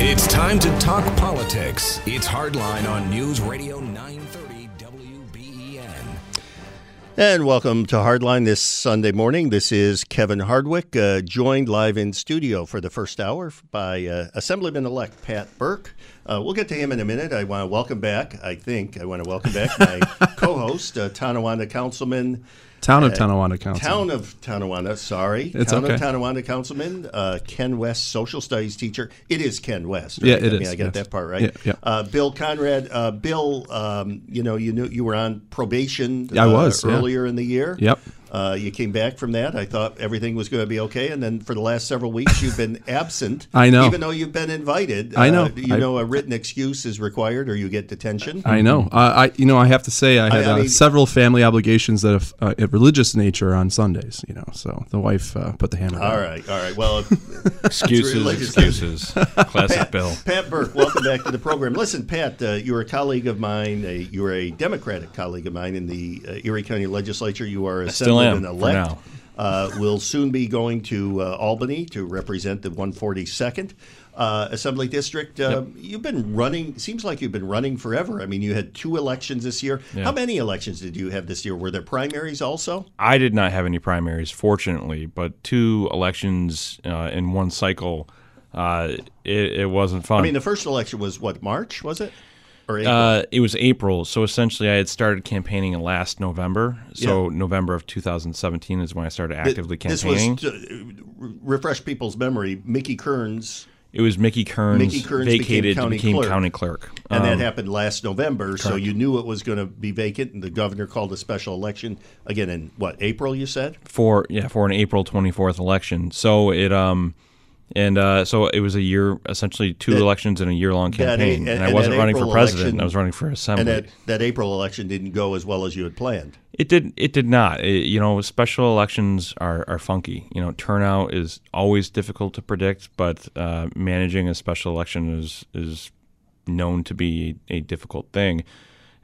It's time to talk politics. It's Hardline on News Radio 930 WBEN. And welcome to Hardline this Sunday morning. This is Kevin Hardwick, uh, joined live in studio for the first hour by uh, Assemblyman elect Pat Burke. Uh, we'll get to him in a minute. I want to welcome back, I think, I want to welcome back my co host, uh, Tonawanda Councilman. Town of Tonawanda Council. Town of Tonawanda, sorry. It's Town okay. of Tonawanda Councilman, uh, Ken West, social studies teacher. It is Ken West. Yeah, right? it I mean, I got yes. that part right. Yeah, yeah. Uh, Bill Conrad. Uh, Bill, um, you know, you knew you were on probation. I uh, was, yeah. earlier in the year. Yep. Uh, you came back from that. I thought everything was going to be okay, and then for the last several weeks, you've been absent. I know. Even though you've been invited. I know. Uh, you I- know, a written excuse is required, or you get detention. I know. Uh, I you know I have to say I had I uh, mean- several family obligations that have uh, of religious nature on Sundays. You know, so the wife uh, put the hammer. all down. right, all right. Well, Excuses, really- excuses. Classic Bill. Pat Burke, welcome back to the program. Listen, Pat, uh, you're a colleague of mine. A, you're a Democratic colleague of mine in the uh, Erie County Legislature. You are a still am, Assemblyman for elect. now. Uh, will soon be going to uh, Albany to represent the 142nd uh, Assembly District. Uh, You've been running. Seems like you've been running forever. I mean, you had two elections this year. Yeah. How many elections did you have this year? Were there primaries also? I did not have any primaries, fortunately, but two elections uh, in one cycle, uh, it, it wasn't fun. I mean, the first election was what March was it? Or uh, it was April, so essentially I had started campaigning in last November. So November of 2017 is when I started actively this campaigning. was to refresh people's memory. Mickey Kearns it was Mickey Kearns, Mickey Kearns became vacated county became clerk. county clerk. And that Um, happened last November, so you knew it was going to be vacant, and the governor called a special election again in what April? You said for yeah for an April 24th election. So it um and uh, so it was a year essentially two That- elections in a year long that campaign, and- and, I wasn't running April for president. election- I was running for assembly. and that that April election didn't go as well as you had planned. It did. It did not. It- you know, special elections are, are funky. You know, turnout is always difficult to predict, but uh, managing a special election is is known to be a difficult thing.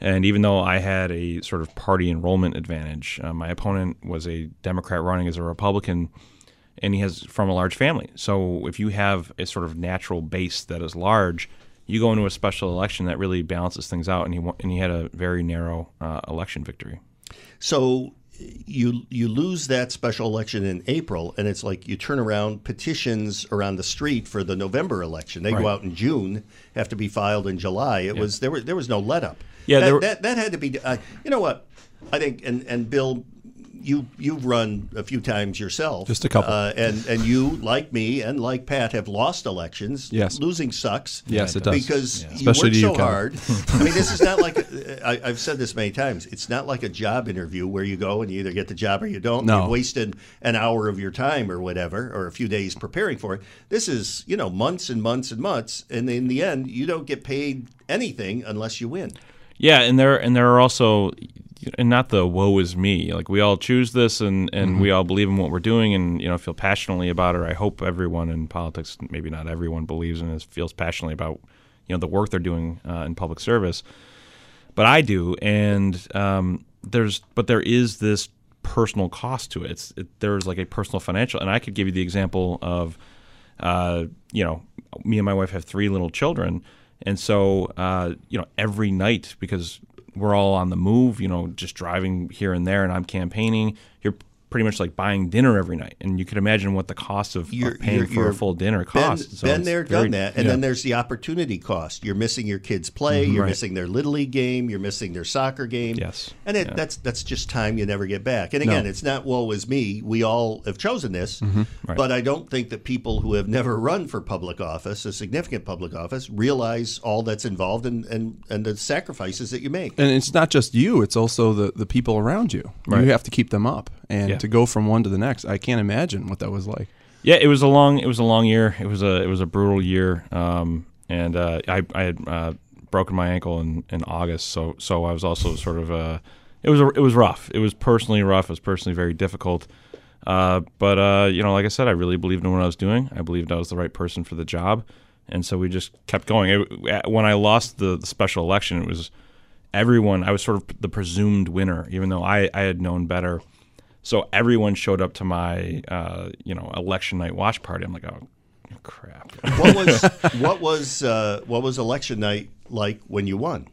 And even though I had a sort of party enrollment advantage, uh, my opponent was a Democrat running as a Republican, and he has from a large family. So if you have a sort of natural base that is large, you go into a special election that really balances things out. And he won- and he had a very narrow uh, election victory. So you you lose that special election in April, and it's like you turn around petitions around the street for the November election. They go out in June, have to be filed in July. It was there was there was no let up. Yeah, that were- that, that had to be. Uh, you know what? I think and and Bill. You you've run a few times yourself, Just a couple. uh, and and you like me and like Pat have lost elections. Yes. losing sucks. Yes, it does. because you Especially work to you, so Kevin. hard. I mean, this is not like a, I, I've said this many times. It's not like a job interview where you go and you either get the job or you don't. No. You've wasted an hour of your time or whatever, or a few days preparing for it. This is you know months and months and months, and in the end, you don't get paid anything unless you win. Yeah, and there and there are also and not the woe is me. Like we all choose this and and we all believe in what we're doing and you know feel passionately about it. I hope everyone in politics, maybe not everyone believes in this, feels passionately about you know the work they're doing uh, in public service. But I do, and um, there's but there is this personal cost to it. It's, it. There's like a personal financial, and I could give you the example of uh, you know, me and my wife have three little children, and so uh, you know, every night because we're all on the move, you know, just driving here and there, and I'm campaigning. You're pretty much like buying dinner every night, and you can imagine what the cost of, of You're- paying you're- for you're a full dinner Been, costs. So been there, very- done that, and yeah. then there's the opportunity cost. You're missing your kids' play. You're right. missing their little league game. You're missing their soccer game. Yes. and it, Yeah. that's that's just time you never get back. And again, No. it's not woe is me. We all have chosen this, Mm-hmm. Right. but I don't think that people who have never run for public office, a significant public office, realize all that's involved and and, and the sacrifices that you make. And it's not just you; it's also the, the people around you. Right. You have to keep them up, and Yeah. To go from one to the next. I can't imagine what that was like. Yeah, it was a long it was a long year. It was a it was a brutal year. Um, and uh, I I had uh, broken my ankle in, in August, so so I was also sort of uh, it was a, it was rough. It was personally rough. It was personally very difficult. Uh, but uh, you know, like I said, I really believed in what I was doing. I believed I was the right person for the job, and so we just kept going. It, when I lost the, the special election, it was everyone. I was sort of the presumed winner, even though I, I had known better. So everyone showed up to my uh, you know election night watch party. I'm like, oh, crap. What was what was uh, what was election night like when you won?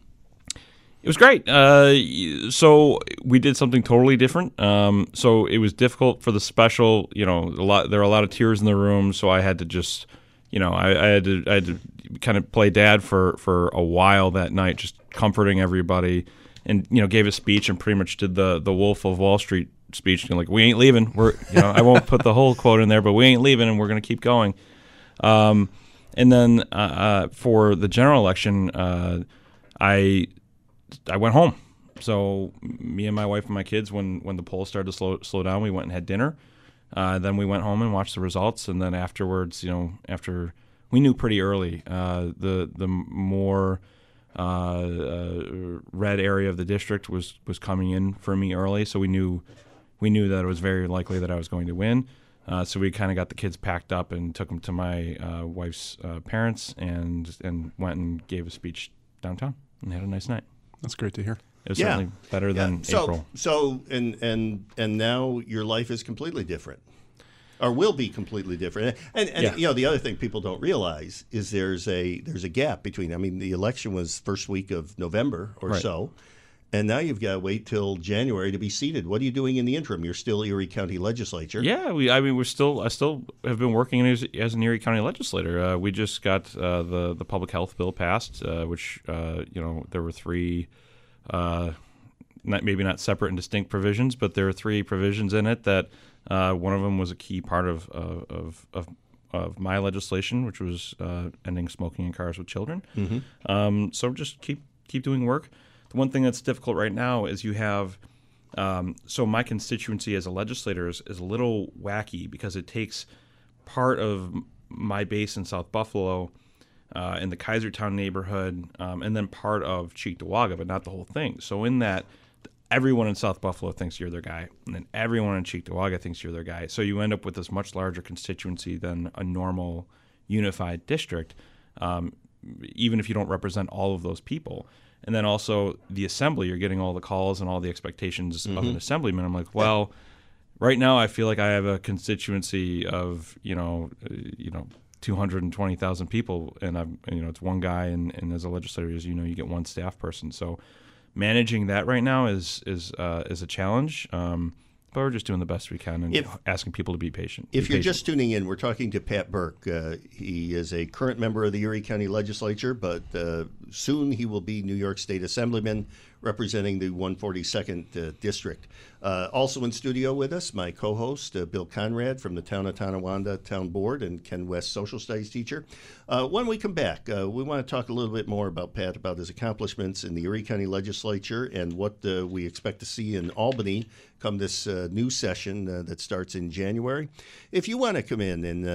It was great. Uh, so we did something totally different. Um, so it was difficult for the special. You know, a lot. There were a lot of tears in the room. So I had to just, you know, I, I had to I had to kind of play dad for for a while that night, just comforting everybody, and you know, gave a speech and pretty much did the the Wolf of Wall Street speech. You know, like we ain't leaving. We're you know, I won't put the whole quote in there, but we ain't leaving, and we're gonna keep going. Um, and then uh, uh, for the general election, uh, I I went home. So me and my wife and my kids, when when the polls started to slow slow down, we went and had dinner. Uh, then we went home and watched the results, and then afterwards, you know, after we knew pretty early uh, the the more uh, red area of the district was was coming in for me early, so we knew we knew that it was very likely that I was going to win. Uh, so we kind of got the kids packed up and took them to my uh, wife's uh, parents and and went and gave a speech downtown and had a nice night. That's great to hear. It was Yeah. certainly better than so, April. So and and and now your life is completely different, or will be completely different. And and Yeah. you know the other thing people don't realize is there's a there's a gap between. I mean, the election was first week of November or Right. so. And now you've got to wait till January to be seated. What are you doing in the interim? You're still Erie County Legislature. Yeah, we. I mean, we're still. I still have been working as, as an Erie County legislator. Uh, we just got uh, the the public health bill passed, uh, which uh, you know there were three, uh, not maybe not separate and distinct provisions, but there were three provisions in it that uh, one of them was a key part of of of. of my legislation, which was uh, ending smoking in cars with children. Um, so just keep keep doing work. The one thing that's difficult right now is you have um, so my constituency as a legislator is, is a little wacky because it takes part of my base in South Buffalo, uh, in the Kaisertown neighborhood, um, and then part of Cheektowaga, but not the whole thing. So in that, everyone in South Buffalo thinks you're their guy, and then everyone in Cheektowaga thinks you're their guy. So you end up with this much larger constituency than a normal unified district, um, even if you don't represent all of those people. And then also the assembly, you're getting all the calls and all the expectations of an assemblyman. I'm like, well, right now I feel like I have a constituency of you know, uh, you know. 220,000 people and I'm you know it's one guy and, and as a legislator as you know you get one staff person so managing that right now is is uh, is a challenge um, but we're just doing the best we can and If- asking people to be patient If be you're patient. just tuning in, we're talking to Pat Burke. Uh, he is a current member of the Erie County Legislature, but uh, soon he will be New York State Assemblyman representing the 142nd uh, District. Uh, also in studio with us, my co host, uh, Bill Conrad from the Town of Tonawanda Town Board and Ken West, Social Studies teacher. Uh, when we come back, uh, we want to talk a little bit more about Pat, about his accomplishments in the Erie County Legislature and what uh, we expect to see in Albany come this new session that starts in January. If you want to come in and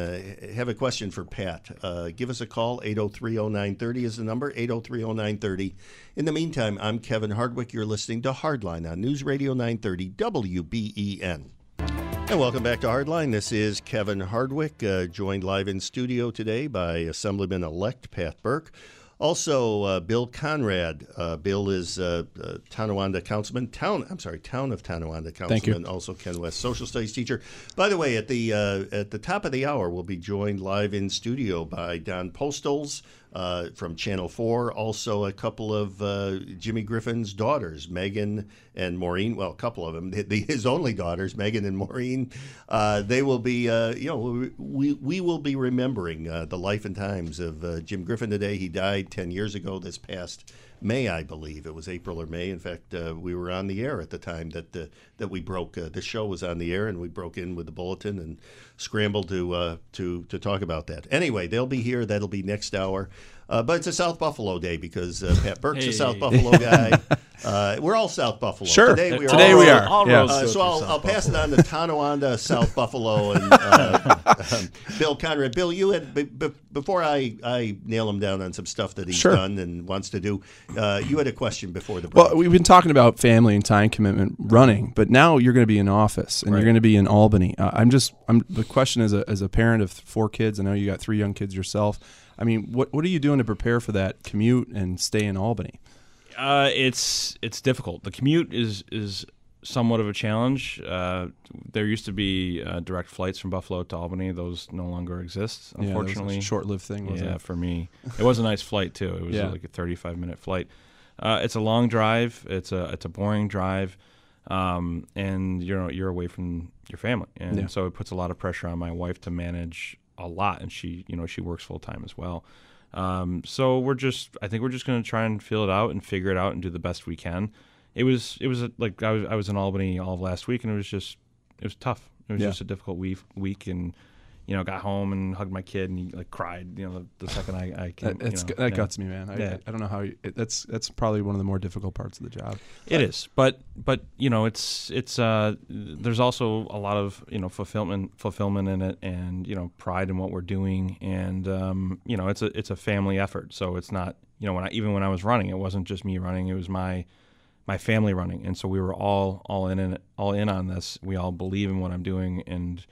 have a question for Pat, give us a call. 8030930 is the number, 8030930. In the meantime, I'm Kevin Hardwick. You're listening to Hardline on News Radio 930 WBEN. And welcome back to Hardline. This is Kevin Hardwick, uh, joined live in studio today by Assemblyman elect Pat Burke. Also, uh, Bill Conrad. Uh, Bill is uh, uh, Tonawanda councilman. Town, I'm sorry, town of Tonawanda Thank you. councilman. Also, Ken West, social studies teacher. By the way, at the uh, at the top of the hour, we'll be joined live in studio by Don Postles uh, from Channel Four. Also, a couple of uh, Jimmy Griffin's daughters, Megan and Maureen. Well, a couple of them. The, his only daughters, Megan and Maureen. Uh, they will be. Uh, you know, we, we will be remembering uh, the life and times of uh, Jim Griffin today. He died ten years ago. This past May, I believe it was April or May. In fact, uh, we were on the air at the time that that we broke. Uh, the show was on the air, and we broke in with the bulletin and scrambled to uh, to to talk about that. Anyway, they'll be here. That'll be next hour. Uh, but it's a South Buffalo day because uh, Pat Burke's a South Buffalo guy. Uh, we're all South Buffalo. Sure. Today we are. Today all, we are. all Yeah. roads uh, so I'll, I'll pass it on to Tonawanda, South Buffalo, and uh, um, Bill Conrad. Bill, you had be, be, before I, I nail him down on some stuff that he's Sure. done and wants to do. Uh, you had a question before the break. Well, we've been talking about family and time commitment running, but now you're going to be in office and Right. you're going to be in Albany. Uh, I'm just, I'm the question as a as a parent of four kids. I know you got three young kids yourself. I mean, what what are you doing to prepare for that commute and stay in Albany? Uh, it's it's difficult. The commute is is somewhat of a challenge. Uh, there used to be uh, direct flights from Buffalo to Albany; those no longer exist, Yeah, that was a unfortunately. short-lived thing. Wasn't yeah, it? for me, it was a nice flight too. It was Yeah. like a 35 minute flight. Uh, it's a long drive. It's a it's a boring drive, um, and you're you're away from your family, and Yeah. so it puts a lot of pressure on my wife to manage a lot, and she you know she works full time as well. Um, so we're just I think we're just going to try and feel it out and figure it out and do the best we can. It was it was a, like I was I was in Albany all of last week, and it was just it was tough. It was Yeah. just a difficult week week and you know, got home and hugged my kid and he like cried. You know, the, the second I, I came. That, it's, you know, that yeah. guts me, man. I, Yeah. I, don't know how you, it, that's that's probably one of the more difficult parts of the job. It is, but but you know, it's it's uh, there's also a lot of you know fulfillment fulfillment in it, and you know, pride in what we're doing, and um, you know, it's a it's a family effort. So it's not you know when I even when I was running, it wasn't just me running; it was my my family running, and so we were all all in all in on this. We all believe in what I'm doing, and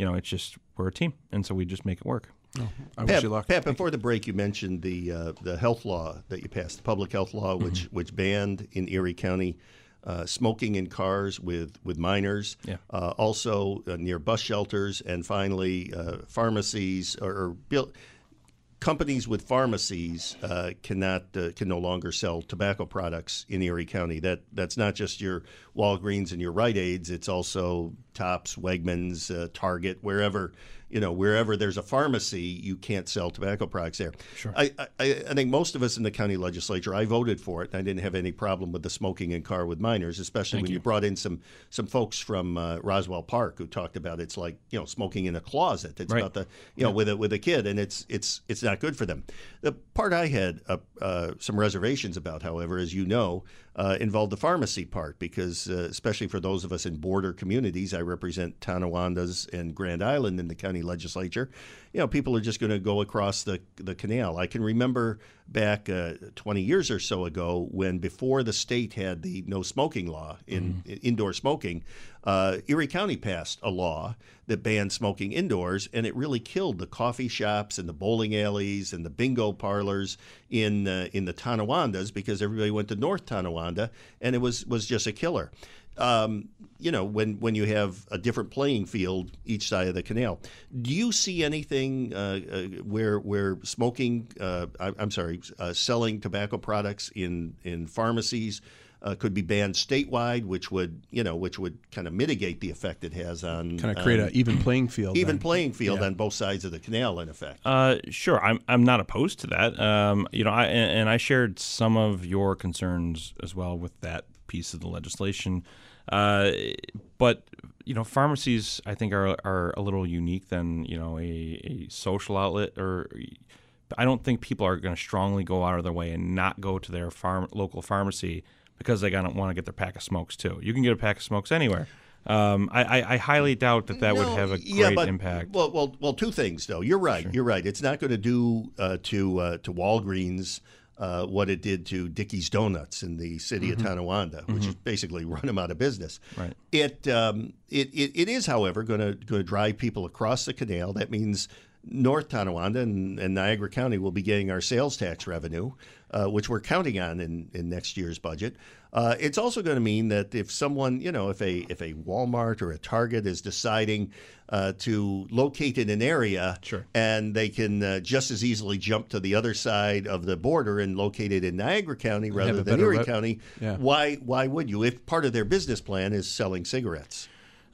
you know, it's just we're a team, and so we just make it work. I wish Pat, you luck. Pat, before the break, you mentioned the uh, the health law that you passed, the public health law, which which banned in Erie County uh, smoking in cars with with minors. Yeah. Uh, also uh, near bus shelters, and finally uh, pharmacies or, or built. Companies with pharmacies uh, cannot uh, can no longer sell tobacco products in Erie County. That that's not just your Walgreens and your Rite Aids. It's also Tops, Wegmans, uh, Target, wherever you know wherever there's a pharmacy, you can't sell tobacco products there. Sure. I, I, I think most of us in the county legislature, I voted for it. and I didn't have any problem with the smoking in car with minors, especially when you. brought in some some folks from uh, Roswell Park who talked about it's like you know smoking in a closet. It's Right. about the you know with a with a kid, and it's it's it's not good for them. The part I had uh, uh, some reservations about, however, as you know, uh, involved the pharmacy part because uh, especially for those of us in border communities, I represent Tonawandas and Grand Island in the county legislature. You know, people are just going to go across the the canal. I can remember back uh, 20 years or so ago when before the state had the no smoking law in, in indoor smoking, uh, Erie County passed a law that banned smoking indoors, and it really killed the coffee shops and the bowling alleys and the bingo parlors in uh, in the Tonawandas because everybody went to North Tonawanda, and it was was just a killer. Um, you know, when when you have a different playing field each side of the canal, do you see anything uh, uh, where where smoking? Uh, I, I'm sorry, uh, selling tobacco products in in pharmacies uh, could be banned statewide, which would you know which would kind of mitigate the effect it has on Kind of create an even playing field. even then. playing field Yeah. on both sides of the canal. In effect, Uh, sure, I'm I'm not opposed to that. Um, you know, I and, and I shared some of your concerns as well with that piece of the legislation. Uh, but you know, pharmacies I think are are a little unique than you know a, a social outlet or. I don't think people are going to strongly go out of their way and not go to their farm local pharmacy because they don't want to get their pack of smokes too. You can get a pack of smokes anywhere. Um, I, I, I highly doubt that that would have a great yeah, but, impact. Well, well, well, two things though. You're right. You're right. It's not going to do uh, to uh, to Walgreens uh, what it did to Dickie's Donuts in the city of Tonawanda, which is basically run them out of business. Right. It um, it, it it is, however, going to going to drive people across the canal. That means. North Tonawanda and, and Niagara County will be getting our sales tax revenue, uh, which we're counting on in, in next year's budget. Uh, it's also going to mean that if someone, you know, if a if a Walmart or a Target is deciding uh, to locate in an area, Sure. and they can uh, just as easily jump to the other side of the border and locate it in Niagara County rather than Erie route. County, Yeah. why why would you? If part of their business plan is selling cigarettes.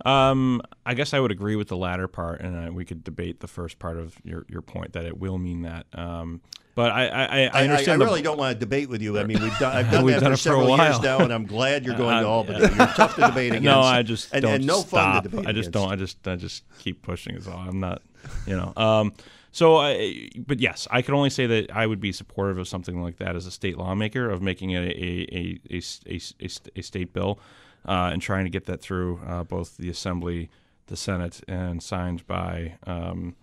Um, I guess I would agree with the latter part, and uh, we could debate the first part of your, your point that it will mean that. Um, but I I, I, I I, I, understand. the- really don't want to debate with you. I mean, we've done, I've done that done for it for a several years now, and I'm glad you're going to Uh, Albany. yeah. You're tough to debate against. no, I just and, don't and no stop. fun to debate I just against. don't. I just I just keep pushing. Is all. I'm not. You know. Um. So, I, but yes, I can only say that I would be supportive of something like that as a state lawmaker of making it a a a, a, a, a state bill, uh, and trying to get that through uh, both the Assembly, the Senate, and signed by. Um,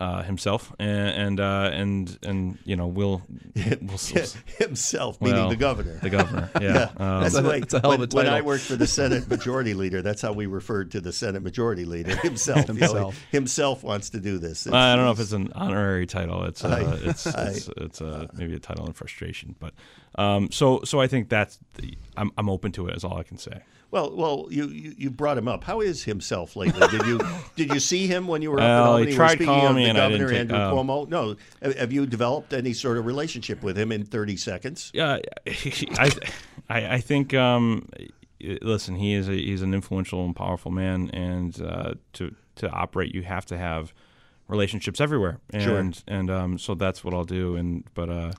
uh, himself, and and, uh, and and you know we'll, we'll, we'll himself, meaning the governor. The governor, yeah. Um, that's the way. That's a hell of a when, when I worked for the Senate Majority Leader, that's how we referred to the Senate Majority Leader himself. You know, Himself. himself wants to do this. I don't know if it's an honorary title. It's uh, it's I- it's, it's uh, maybe a title in frustration, but um, so so I think that's the, I'm I'm open to it. Is all I can say. Well, well, you, you you brought him up. How is himself lately? Did you did you see him when you were up in Well, he tried calling me governor take- Andrew um, Cuomo. No, have you developed any sort of relationship with him in thirty seconds? Yeah, I, I, I think. Um, listen, he is a, he's an influential and powerful man, and uh, to to operate, you have to have relationships everywhere, and Sure. and um, so that's what I'll do. And but uh,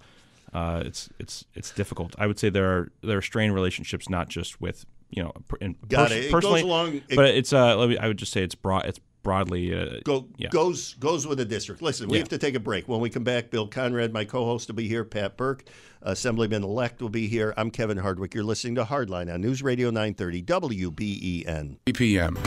uh, it's it's it's difficult. I would say there are there are strained relationships, not just with you know, in, Got pers- it. It goes personally, along- it- but it's uh, let me, I would just say it's broad. It's broadly uh, Go yeah. goes goes with the district. Listen, we Yeah. have to take a break. When we come back, Bill Conrad, my co-host, will be here. Pat Burke, Assemblyman elect, will be here. I'm Kevin Hardwick. You're listening to Hardline on News Radio 930 WBEN. p.m.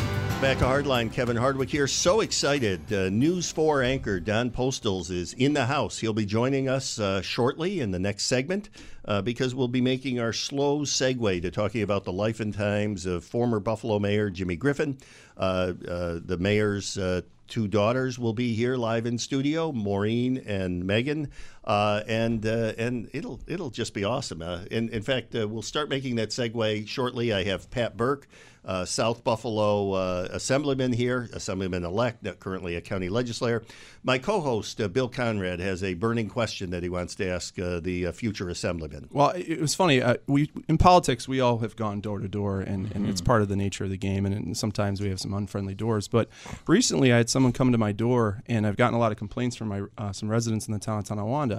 Back to Hardline, Kevin Hardwick here. So excited. Uh, News 4 anchor Don Postles is in the house. He'll be joining us uh, shortly in the next segment uh, because we'll be making our slow segue to talking about the life and times of former Buffalo Mayor Jimmy Griffin. Uh, uh, the mayor's uh, two daughters will be here live in studio, Maureen and Megan, uh, and uh, and it'll it'll just be awesome. Uh, in in fact, uh, we'll start making that segue shortly. I have Pat Burke, uh, South Buffalo uh, Assemblyman here, Assemblyman elect, currently a county legislator. My co-host uh, Bill Conrad has a burning question that he wants to ask uh, the uh, future Assemblyman. Well, it was funny. Uh, we in politics, we all have gone door to door, and, and it's part of the nature of the game. And, and sometimes we have some unfriendly doors. But recently, I had someone come to my door, and I've gotten a lot of complaints from my uh, some residents in the town of Tonawanda.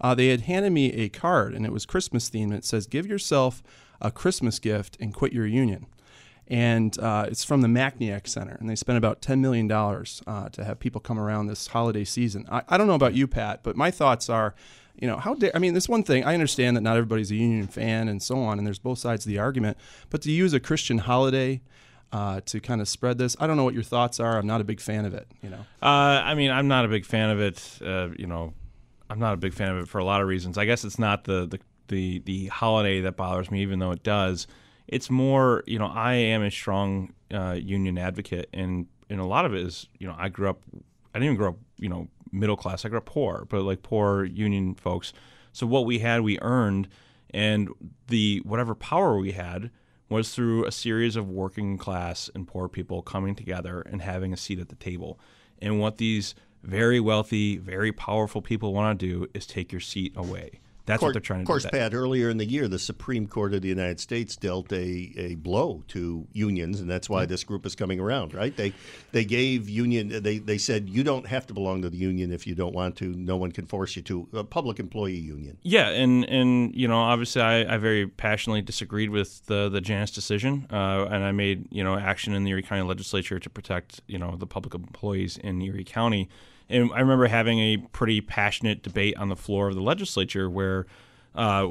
Uh, they had handed me a card, and it was Christmas themed. It says, "Give yourself a Christmas gift and quit your union." and uh, it's from the Mackinac Center, and they spent about ten million dollars uh, to have people come around this holiday season. I, I don't know about you, Pat, but my thoughts are, you know, how dare I mean, this one thing I understand that not everybody's a union fan and so on, and there's both sides of the argument, but to use a Christian holiday. Uh, to kind of spread this, I don't know what your thoughts are. I'm not a big fan of it. You know, Uh, I mean, I'm not a big fan of it. Uh, you know, I'm not a big fan of it for a lot of reasons. I guess it's not the the the, the holiday that bothers me, even though it does. It's more, you know, I am a strong uh, union advocate, and and a lot of it is, you know, I grew up. I didn't even grow up, you know, middle class. I grew up poor, but like poor union folks. So what we had, we earned, and the whatever power we had was through a series of working class and poor people coming together and having a seat at the table. And what these very wealthy, very powerful people want to do is take your seat away. That's what they're trying to do. Of course, do. Pat, earlier in the year, the Supreme Court of the United States dealt a, a blow to unions, and that's why this group is coming around, right? They they gave union they, they said you don't have to belong to the union if you don't want to. No one can force you to. A public employee union. Yeah, and and you know, obviously, I, I very passionately disagreed with the the Janus decision, uh, and I made you know action in the Erie County Legislature to protect you know the public employees in Erie County. And I remember having a pretty passionate debate on the floor of the legislature where. Uh,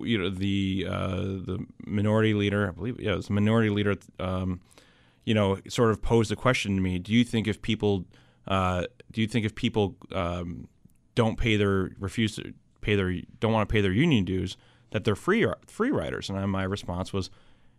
you know the uh, the minority leader, I believe, yeah, it was the minority leader. Um, you know, sort of posed a question to me. Do you think if people, uh, do you think if people um, don't pay their refuse to pay their don't want to pay their union dues that they're free free riders? And my response was,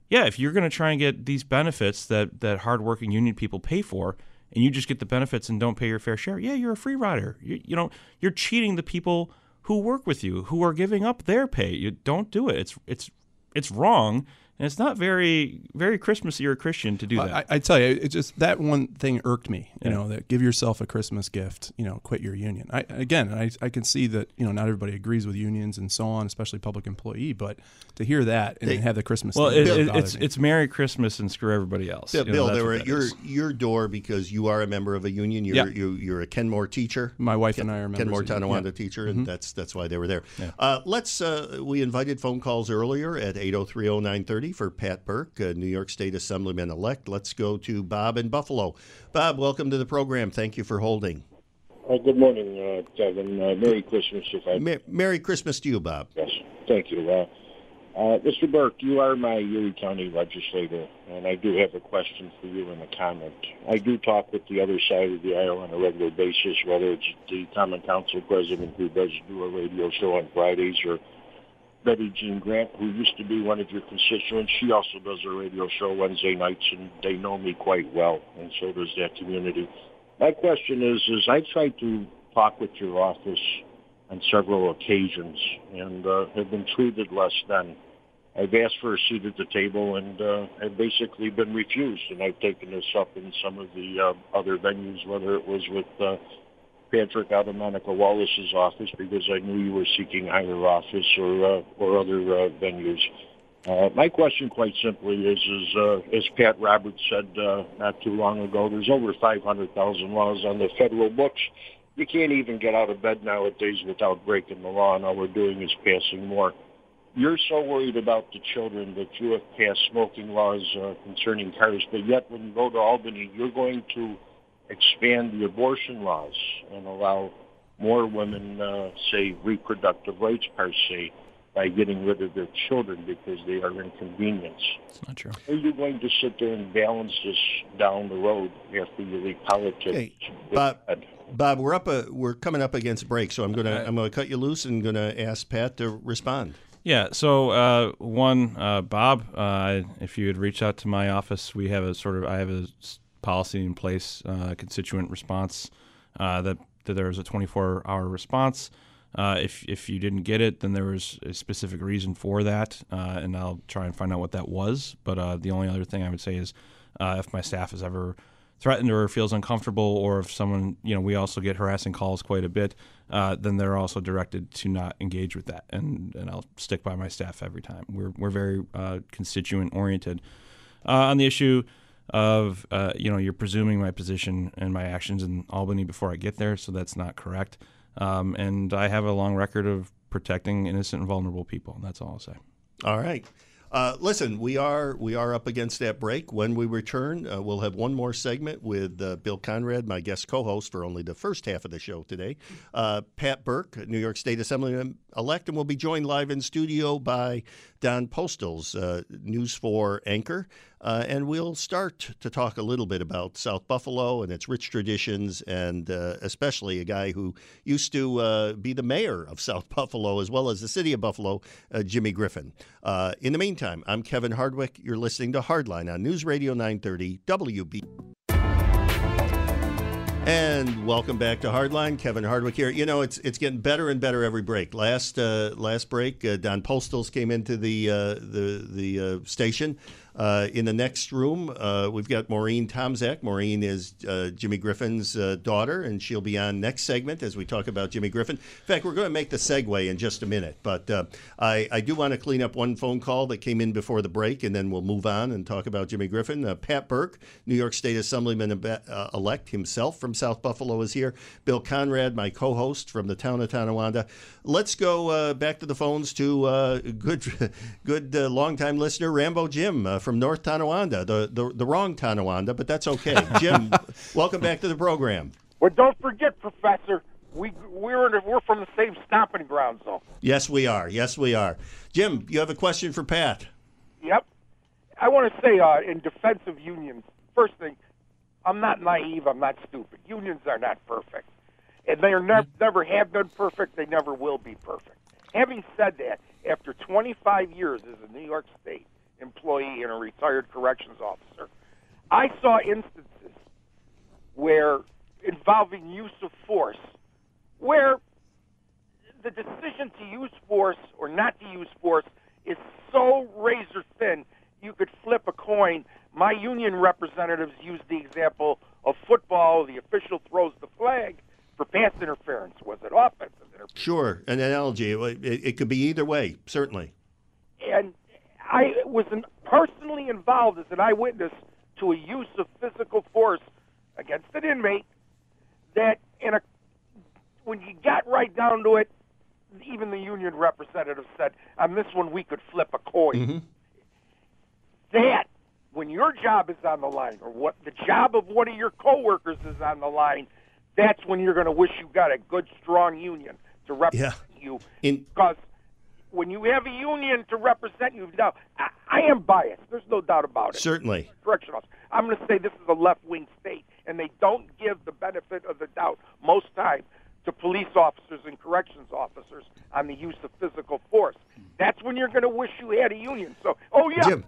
yeah. If you're going to try and get these benefits that that hardworking union people pay for, and you just get the benefits and don't pay your fair share, yeah, you're a free rider. You, you know, you're cheating the people who work with you, who are giving up their pay. You don't do it. It's it's it's wrong, and it's not very very Christmassy or Christian to do that. I, I tell you, it just that one thing irked me. You Yeah. know, that give yourself a Christmas gift. You know, quit your union. I again, I, I can see that you know not everybody agrees with unions and so on, especially public employee. But to hear that and They- have the Christmas, well, thing it, it, it's me. it's Merry Christmas and screw everybody else. Bill, You know, Bill they were at your is. your door because you are a member of a union. You're Yeah. you, you're a Kenmore teacher. my wife and I are members. Kenmore of Tonawanda yeah. teacher, and that's that's why they were there. Uh, let's. Uh, we invited phone calls earlier at 8030930 for Pat Burke, uh, New York State Assemblyman elect. Let's go to Bob in Buffalo. Bob, welcome to the program. Thank you for holding. Uh, good morning, uh, Kevin. Uh, Merry Christmas, if I Mer- Merry Christmas to you, Bob. yes. Thank you. Uh, Uh, Mr. Burke, you are my Erie County legislator, and I do have a question for you and a comment. I do talk with the other side of the aisle on a regular basis, whether it's the Common Council president who does do a radio show on Fridays or Betty Jean Grant, who used to be one of your constituents. She also does a radio show Wednesday nights, and they know me quite well, and so does that community. My question is, is I tried to talk with your office on several occasions and uh, have been treated less than. I've asked for a seat at the table and uh, have basically been refused. And I've taken this up in some of the uh, other venues, whether it was with uh, Patrick out of Monica Wallace's office because I knew you were seeking higher office or uh, or other uh, venues. Uh, my question, quite simply, is, is uh, as Pat Roberts said uh, not too long ago, there's over 500,000 laws on the federal books you can't even get out of bed nowadays without breaking the law, and all we're doing is passing more. You're so worried about the children that you have passed smoking laws uh, concerning cars, but yet when you go to Albany, you're going to expand the abortion laws and allow more women, uh, say, reproductive rights per se, by getting rid of their children because they are inconvenience. It's not true. Are you going to sit there and balance this down the road after you leave politics? Hey, Bob, Bob, we're up. A, we're coming up against a break, so I'm gonna I'm gonna cut you loose and gonna ask Pat to respond. Yeah. So uh, one, uh, Bob, uh, if you had reached out to my office, we have a sort of I have a policy in place, uh, constituent response uh, that that was a 24 hour response. Uh, if if you didn't get it, then there was a specific reason for that, uh, and I'll try and find out what that was. But uh, the only other thing I would say is, uh, if my staff is ever threatened or feels uncomfortable, or if someone, you know, we also get harassing calls quite a bit, uh, then they're also directed to not engage with that, and and I'll stick by my staff every time. We're we're very uh, constituent oriented on the issue of you know you're presuming my position and my actions in Albany before I get there, so that's not correct. Um, and I have a long record of protecting innocent and vulnerable people. That's all I'll say. All right. Uh, listen, we are we are up against that break. When we return, uh, we'll have one more segment with uh, Bill Conrad, my guest co-host for only the first half of the show today. Uh, Pat Burke, New York State Assemblyman elect, and we'll be joined live in studio by Don Postles, uh, News 4 anchor. Uh, and we'll start to talk a little bit about South Buffalo and its rich traditions, and uh, especially a guy who used to uh, be the mayor of South Buffalo as well as the city of Buffalo, uh, Jimmy Griffin. Uh, in the meantime, I'm Kevin Hardwick. You're listening to Hardline on News Radio 930 WB. And welcome back to Hardline. Kevin Hardwick here. You know, it's it's getting better and better every break. Last uh, last break, uh, Don Postles came into the uh, the the uh, station. Uh, in the next room, uh, we've got Maureen Tomzak. Maureen is uh, Jimmy Griffin's uh, daughter, and she'll be on next segment as we talk about Jimmy Griffin. In fact, we're going to make the segue in just a minute, but uh, I, I, do want to clean up one phone call that came in before the break, and then we'll move on and talk about Jimmy Griffin. Uh, Pat Burke, New York State Assemblyman elect himself from South Buffalo, is here. Bill Conrad, my co host from the town of Tonawanda. Let's go back to the phones to good, good longtime listener, Rambo Jim from North Tonawanda, the, the, the wrong Tonawanda, but that's okay. Jim, welcome back to the program. Well, don't forget, Professor, we we're in, we're from the same stomping grounds, though. Yes, we are. Yes, we are. Jim, you have a question for Pat. Yep. I want to say, uh, in defense of unions, first thing, I'm not naive. I'm not stupid. Unions are not perfect, and they are ne- never have been perfect. They never will be perfect. Having said that, after 25 years as a New York State employee and a retired corrections officer. I saw instances where involving use of force, where the decision to use force or not to use force is so razor thin, you could flip a coin. My union representatives used the example of football. The official throws the flag for pass interference. Was it offensive interference? Sure, an analogy. It, it could be either way, certainly. And I was an, personally involved as an eyewitness to a use of physical force against an inmate that in a when you got right down to it, even the union representative said, on this one we could flip a coin. Mm-hmm. That when your job is on the line or what the job of one of your coworkers is on the line, that's when you're going to wish you got a good strong union to represent yeah. you in, because when you have a union to represent you, now I, I am biased. There's no doubt about it. Certainly. Correction officer. I'm going to say this is a left-wing state, and they don't give the benefit of the doubt most times to police officers and corrections officers on the use of physical force. That's when you're going to wish you had a union. So, oh yeah, Jim,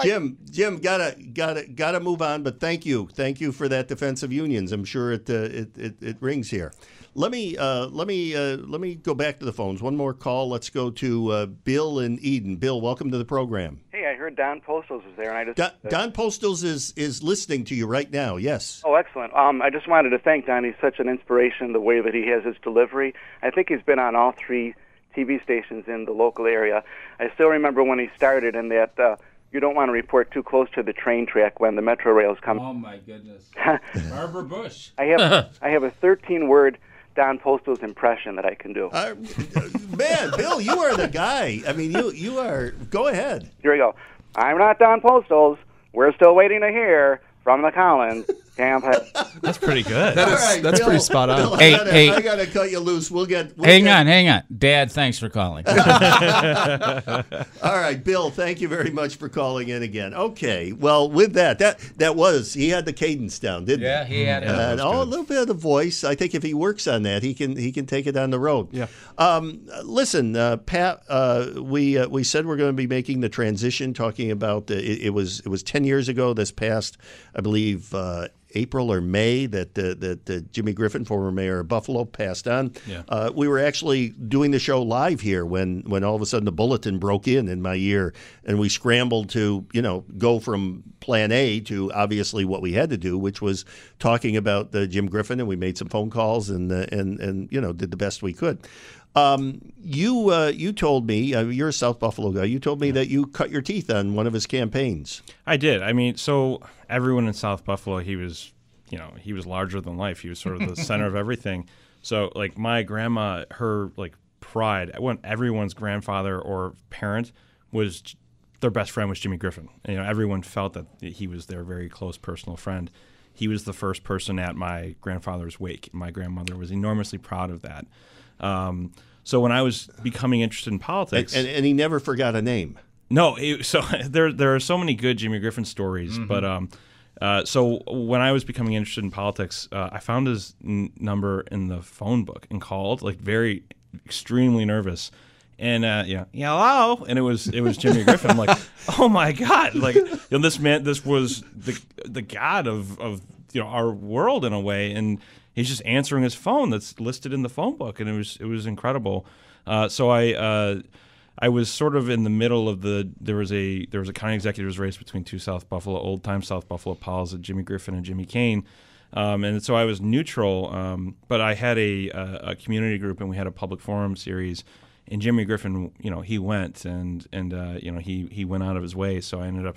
I have to pay my Jim, Jim, gotta gotta gotta move on. But thank you, thank you for that defense of unions. I'm sure it uh, it, it, it rings here. Let me uh, let me uh, let me go back to the phones. One more call. Let's go to uh, Bill in Eden. Bill, welcome to the program. Hey, I heard Don Postles was there, and I just Don, uh, Don Postles is is listening to you right now. Yes. Oh, excellent. Um, I just wanted to thank Don. He's such an inspiration, the way that he has his delivery. I think he's been on all three TV stations in the local area. I still remember when he started, and that uh, you don't want to report too close to the train track when the metro rails come. Oh my goodness. Barbara Bush. I have I have a 13 word Don Postles impression that I can do. Uh, man, Bill, you are the guy. I mean, you you are. Go ahead. Here we go. I'm not Don Postles. We're still waiting to hear from the Collins campaign. That's pretty good. That is, All right, that's Bill, pretty spot on. Bill, Hey, I gotta, hey. I gotta cut you loose. We'll get. We'll Hang get- on, hang on. Dad, thanks for calling. All right, Bill. Thank you very much for calling in again. Okay. Well, with that, that that was he had the cadence down, didn't yeah, he? Yeah, he had it. And oh, a little bit of the voice. I think if he works on that, he can he can take it on the road. Yeah. Um, listen, uh, Pat. Uh, we uh, we said we're going to be making the transition, talking about the, it, it was it was ten years ago. This past, I believe. Uh, April or May that uh, that uh, Jimmy Griffin, former mayor of Buffalo, passed on. Yeah. Uh, we were actually doing the show live here when when all of a sudden the bulletin broke in in my ear, and we scrambled to you know go from Plan A to obviously what we had to do, which was talking about uh, Jim Griffin, and we made some phone calls and uh, and and you know did the best we could. Um, you uh, you told me uh, you're a South Buffalo guy. You told me that you cut your teeth on one of his campaigns. I did. I mean, so everyone in South Buffalo, he was, you know, he was larger than life. He was sort of the center of everything. So, like, my grandma, her like pride, when everyone's grandfather or parent was their best friend was Jimmy Griffin. You know, everyone felt that he was their very close personal friend. He was the first person at my grandfather's wake. My grandmother was enormously proud of that. Um, so when I was becoming interested in politics, and, and he never forgot a name. no, it, so there there are so many good Jimmy Griffin stories, but um, uh, so when I was becoming interested in politics, uh, I found his n- number in the phone book and called, like very extremely nervous, and uh, yeah, yeah, hello, and it was it was Jimmy Griffin. I'm like, oh my god, like you know, this man, this was the the god of of you know our world in a way, and he's just answering his phone that's listed in the phone book, and it was it was incredible. Uh, so I. Uh, I was sort of in the middle of the there was a there was a county executives race between two South Buffalo old time South Buffalo pals, Jimmy Griffin and Jimmy Keane, um, and so I was neutral. Um, but I had a, a a community group and we had a public forum series, and Jimmy Griffin, you know, he went and and uh, you know he he went out of his way. So I ended up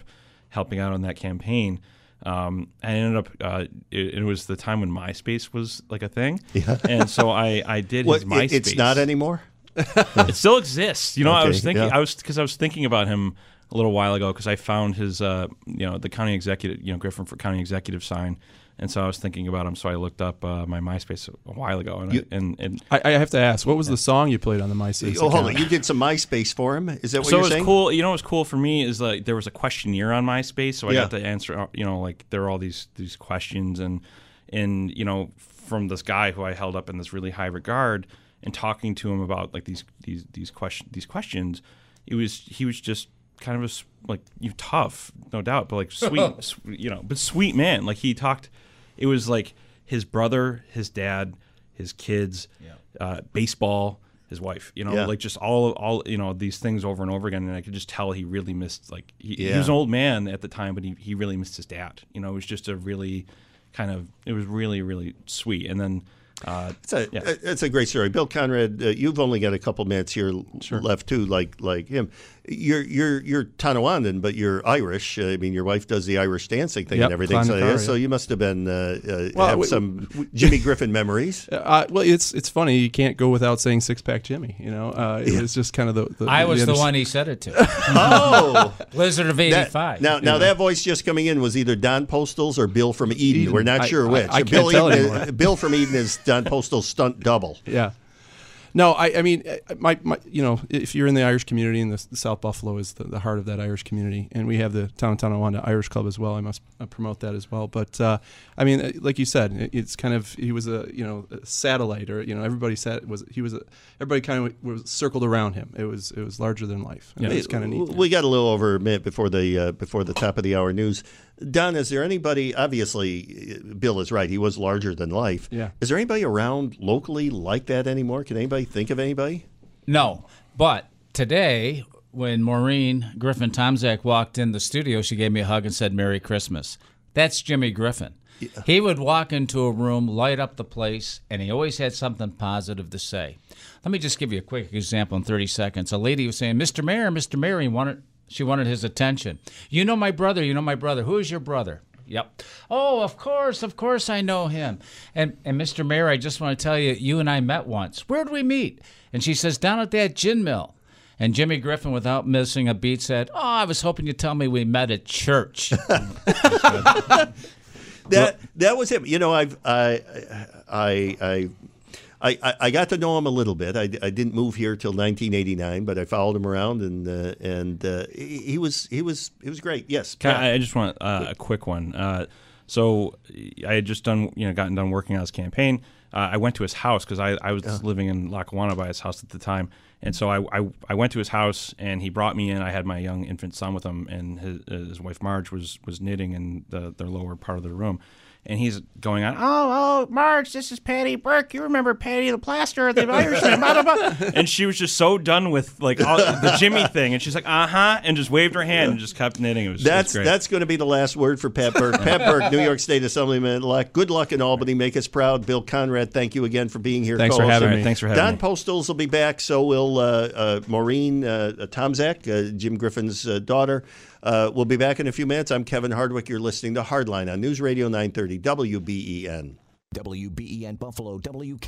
helping out on that campaign. Um, I ended up. Uh, it, it was the time when MySpace was like a thing, yeah. and so I I did What, his MySpace. it- it's not anymore. It still exists. You know, I was thinking, yeah. I was because I was thinking about him a little while ago because I found his, uh, you know, the county executive, you know, Griffin for county executive sign, and so I was thinking about him. So I looked up uh, my MySpace a while ago, and You- I, and, and I, I have to ask, what was the song you played on the MySpace? Oh, hold on. You did some MySpace for him. Is that what so it you're was saying? cool. You know, what was cool for me is like there was a questionnaire on MySpace, so I Yeah. got to answer. uh, You know, like there were all these these questions, and and you know, from this guy who I held up in this really high regard, and talking to him about like these these these question these questions, it was he was just kind of a s- like you tough, no doubt, but like sweet, sw- you know, but sweet man. Like he talked, it was like his brother, his dad, his kids, uh, baseball, his wife. You know, Yeah. like just all all you know these things over and over again, and I could just tell he really missed like he, he was an old man at the time, but he he really missed his dad. You know, it was just a really kind of it was really really sweet, and then. Uh, It's a, Yeah. it's a great story. Bill Conrad, uh, you've only got a couple minutes here left too, like like him. You're you're you're Tonawondan, but you're Irish. Uh, I mean, your wife does the Irish dancing thing Yep, and everything. So, yeah, yeah. so you must have been uh, uh, Well, have we- some Jimmy Griffin memories. Uh, well, it's it's funny. You can't go without saying six pack Jimmy. You know, uh, it was just kind of the. the I was the one he said it to. Oh, Blizzard of that- '85. now now that voice just coming in was either Don Postles or Bill from Eden. Eden. We're not I- sure I- which. I can't Bill, tell Eden- Bill from Eden is Don Postle's stunt double. Yeah. No, I, I mean, uh, my, my, you know, if you're in the Irish community, and the, the South Buffalo is the, the heart of that Irish community, and we have the Town Tonawanda Irish Club as well. I must uh, promote that as well. But uh, I mean, uh, like you said, it, it's kind of he was a you know a satellite, or you know everybody said was he was a, everybody kind of was circled around him. It was it was larger than life. And Yeah. it was kind of neat. We got a little over a minute before the uh, before the top of the hour news. Don, is there anybody? Obviously, uh, Bill is right. He was larger than life. Yeah. Is there anybody around locally like that anymore? Can anybody think of anybody? No, but today when Maureen Griffin Tomzak walked in the studio, she gave me a hug and said "Merry Christmas." That's Jimmy Griffin. He would walk into a room, light up the place, and he always had something positive to say. Let me just give you a quick example in 30 seconds. A lady was saying, "Mr. Mayor, Mr. Mayor," he wanted she wanted his attention. You know my brother. You know my brother. Who is your brother? Yep. Oh, of course, of course, I know him. And and Mr. Mayor, I just want to tell you, you and I met once. Where'd we meet? And she says, down at that gin mill. And Jimmy Griffin, without missing a beat, said, "Oh, I was hoping you'd tell me we met at church." That that was him. You know, I've I I I. I, I- I got to know him a little bit. I, I didn't move here till 1989, but I followed him around, and uh, and uh, he, he was he was he was great. Yes, Can I, I just want uh, a quick one. Uh, so I had just done, you know, gotten done working on his campaign. Uh, I went to his house because I, I was living in Lackawanna by his house at the time, and so I, I, I went to his house and he brought me in. I had my young infant son with him, and his, his wife Marge was was knitting in the, the lower part of the room. And he's going on, oh, oh, Marge, this is Patty Burke. You remember Patty the Plaster, the Irishman, blah, blah, blah. And she was just so done with like all, the Jimmy thing. And she's like, uh huh, and just waved her hand and just kept knitting. It was, it was That's great. that's going to be the last word for Pat Burke. Pat Burke, New York State Assemblyman elect. Good luck in Albany. Make us proud. Bill Conrad, thank you again for being here. Thanks for having me. thanks for having Don me. Postles will be back. So will uh, uh, Maureen uh, Tomzak, uh, Jim Griffin's uh, daughter. Uh, we'll be back in a few minutes. I'm Kevin Hardwick. You're listening to Hardline on News Radio 930 WBEN. WBEN Buffalo, WK.